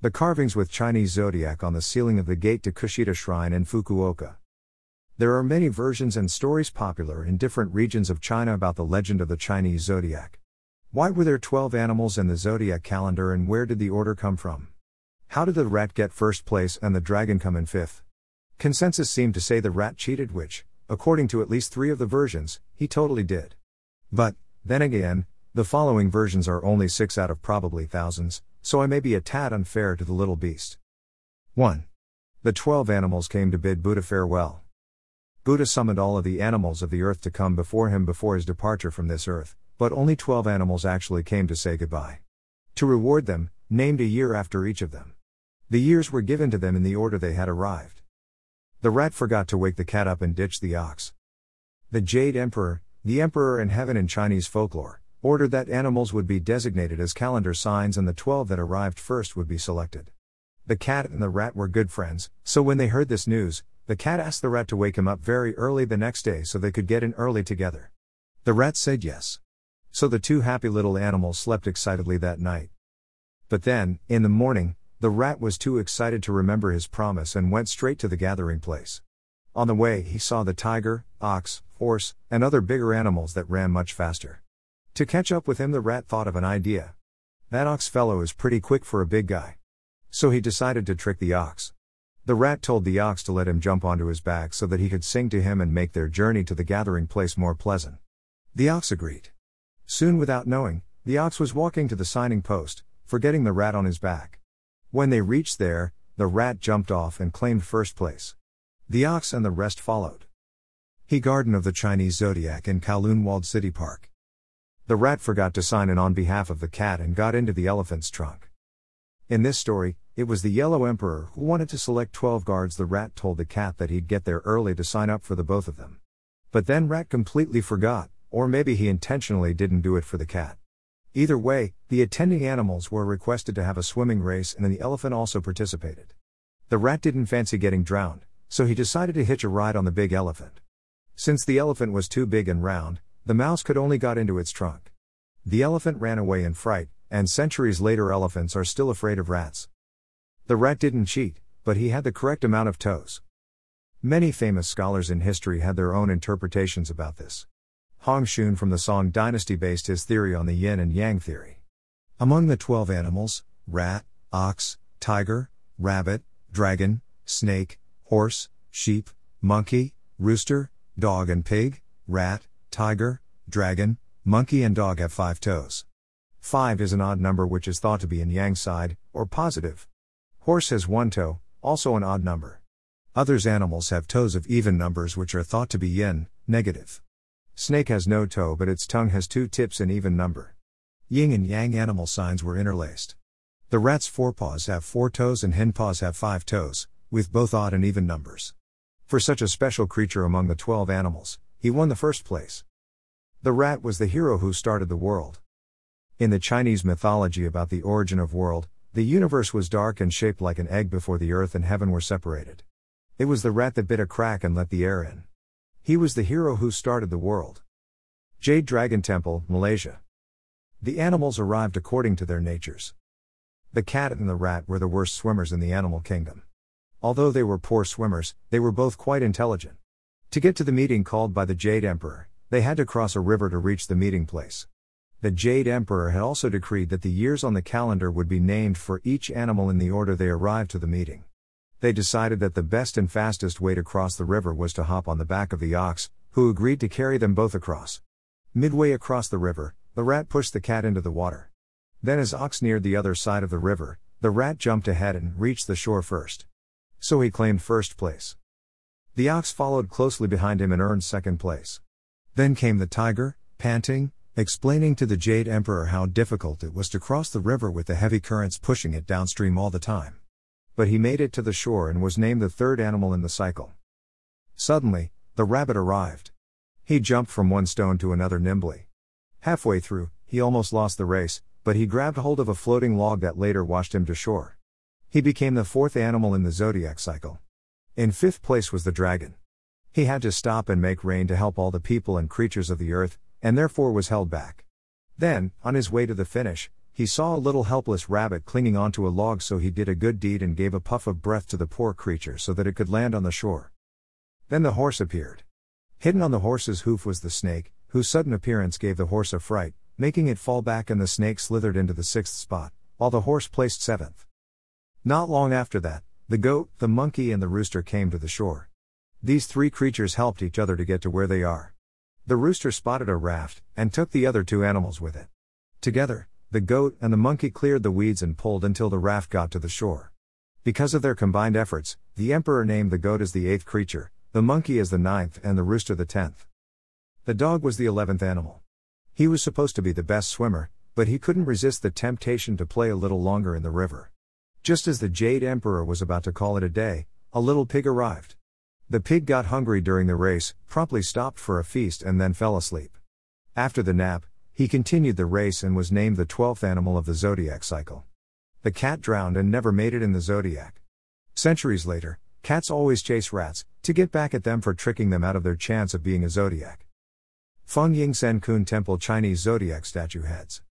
The carvings with Chinese zodiac on the ceiling of the gate to Kushida Shrine in Fukuoka. There are many versions and stories popular in different regions of China about the legend of the Chinese zodiac. Why were there 12 animals in the zodiac calendar and where did the order come from? How did the rat get first place and the dragon come in fifth? Consensus seemed to say the rat cheated, which, according to at least three of the versions, he totally did. But, then again, the following versions are only six out of probably thousands, so I may be a tad unfair to the little beast. 1. The twelve animals came to bid Buddha farewell. Buddha summoned all of the animals of the earth to come before him before his departure from this earth, but only 12 animals actually came to say goodbye. To reward them, named a year after each of them. The years were given to them in the order they had arrived. The rat forgot to wake the cat up and ditched the ox. The Jade Emperor, the emperor in heaven in Chinese folklore, ordered that animals would be designated as calendar signs and the 12 that arrived first would be selected. The cat and the rat were good friends, so when they heard this news, the cat asked the rat to wake him up very early the next day so they could get in early together. The rat said yes. So the two happy little animals slept excitedly that night. But then, in the morning, the rat was too excited to remember his promise and went straight to the gathering place. On the way, he saw the tiger, ox, horse, and other bigger animals that ran much faster. To catch up with him, the rat thought of an idea. That ox fellow is pretty quick for a big guy. So he decided to trick the ox. The rat told the ox to let him jump onto his back so that he could sing to him and make their journey to the gathering place more pleasant. The ox agreed. Soon, without knowing, the ox was walking to the signing post, forgetting the rat on his back. When they reached there, the rat jumped off and claimed first place. The ox and the rest followed. He Garden of the Chinese Zodiac in Kowloon Walled City Park. The rat forgot to sign in on behalf of the cat and got into the elephant's trunk. In this story, it was the Yellow Emperor who wanted to select 12 guards. The rat told the cat that he'd get there early to sign up for the both of them. But then Rat completely forgot, or maybe he intentionally didn't do it for the cat. Either way, the attending animals were requested to have a swimming race and the elephant also participated. The rat didn't fancy getting drowned, so he decided to hitch a ride on the big elephant. Since the elephant was too big and round, the mouse could only got into its trunk. The elephant ran away in fright, and centuries later elephants are still afraid of rats. The rat didn't cheat, but he had the correct amount of toes. Many famous scholars in history had their own interpretations about this. Hong Xun from the Song dynasty based his theory on the yin and yang theory. Among the 12 animals, rat, ox, tiger, rabbit, dragon, snake, horse, sheep, monkey, rooster, dog and pig, rat, tiger, dragon, monkey and dog have five toes. Five is an odd number which is thought to be in yang side, or positive. Horse has one toe, also an odd number. Others animals have toes of even numbers which are thought to be yin, negative. Snake has no toe but its tongue has two tips in even number. Yin and yang animal signs were interlaced. The rat's forepaws have four toes and hindpaws have five toes, with both odd and even numbers. For such a special creature among the twelve animals, he won the first place. The rat was the hero who started the world. In the Chinese mythology about the origin of world, the universe was dark and shaped like an egg before the earth and heaven were separated. It was the rat that bit a crack and let the air in. He was the hero who started the world. Jade Dragon Temple, Malaysia. The animals arrived according to their natures. The cat and the rat were the worst swimmers in the animal kingdom. Although they were poor swimmers, they were both quite intelligent. To get to the meeting called by the Jade Emperor, they had to cross a river to reach the meeting place. The Jade Emperor had also decreed that the years on the calendar would be named for each animal in the order they arrived to the meeting. They decided that the best and fastest way to cross the river was to hop on the back of the ox, who agreed to carry them both across. Midway across the river, the rat pushed the cat into the water. Then, as ox neared the other side of the river, the rat jumped ahead and reached the shore first. So he claimed first place. The ox followed closely behind him and earned second place. Then came the tiger, panting, explaining to the Jade Emperor how difficult it was to cross the river with the heavy currents pushing it downstream all the time. But he made it to the shore and was named the third animal in the cycle. Suddenly, the rabbit arrived. He jumped from one stone to another nimbly. Halfway through, he almost lost the race, but he grabbed hold of a floating log that later washed him to shore. He became the fourth animal in the zodiac cycle. In fifth place was the dragon. He had to stop and make rain to help all the people and creatures of the earth, and therefore was held back. Then, on his way to the finish, He saw a little helpless rabbit clinging onto a log, so he did a good deed and gave a puff of breath to the poor creature so that it could land on the shore. Then the horse appeared. Hidden on the horse's hoof was the snake, whose sudden appearance gave the horse a fright, making it fall back, and the snake slithered into the sixth spot, while the horse placed seventh. Not long after that, the goat, the monkey, and the rooster came to the shore. These three creatures helped each other to get to where they are. The rooster spotted a raft, and took the other two animals with it. Together, the goat and the monkey cleared the weeds and pulled until the raft got to the shore. Because of their combined efforts, the emperor named the goat as the eighth creature, the monkey as the ninth, and the rooster the tenth. The dog was the eleventh animal. He was supposed to be the best swimmer, but he couldn't resist the temptation to play a little longer in the river. Just as the Jade Emperor was about to call it a day, a little pig arrived. The pig got hungry during the race, promptly stopped for a feast, and then fell asleep. After the nap, he continued the race and was named the 12th animal of the zodiac cycle. The cat drowned and never made it in the zodiac. Centuries later, cats always chase rats, to get back at them for tricking them out of their chance of being a zodiac. Fung Ying Seen Koon Temple Chinese Zodiac Statue Heads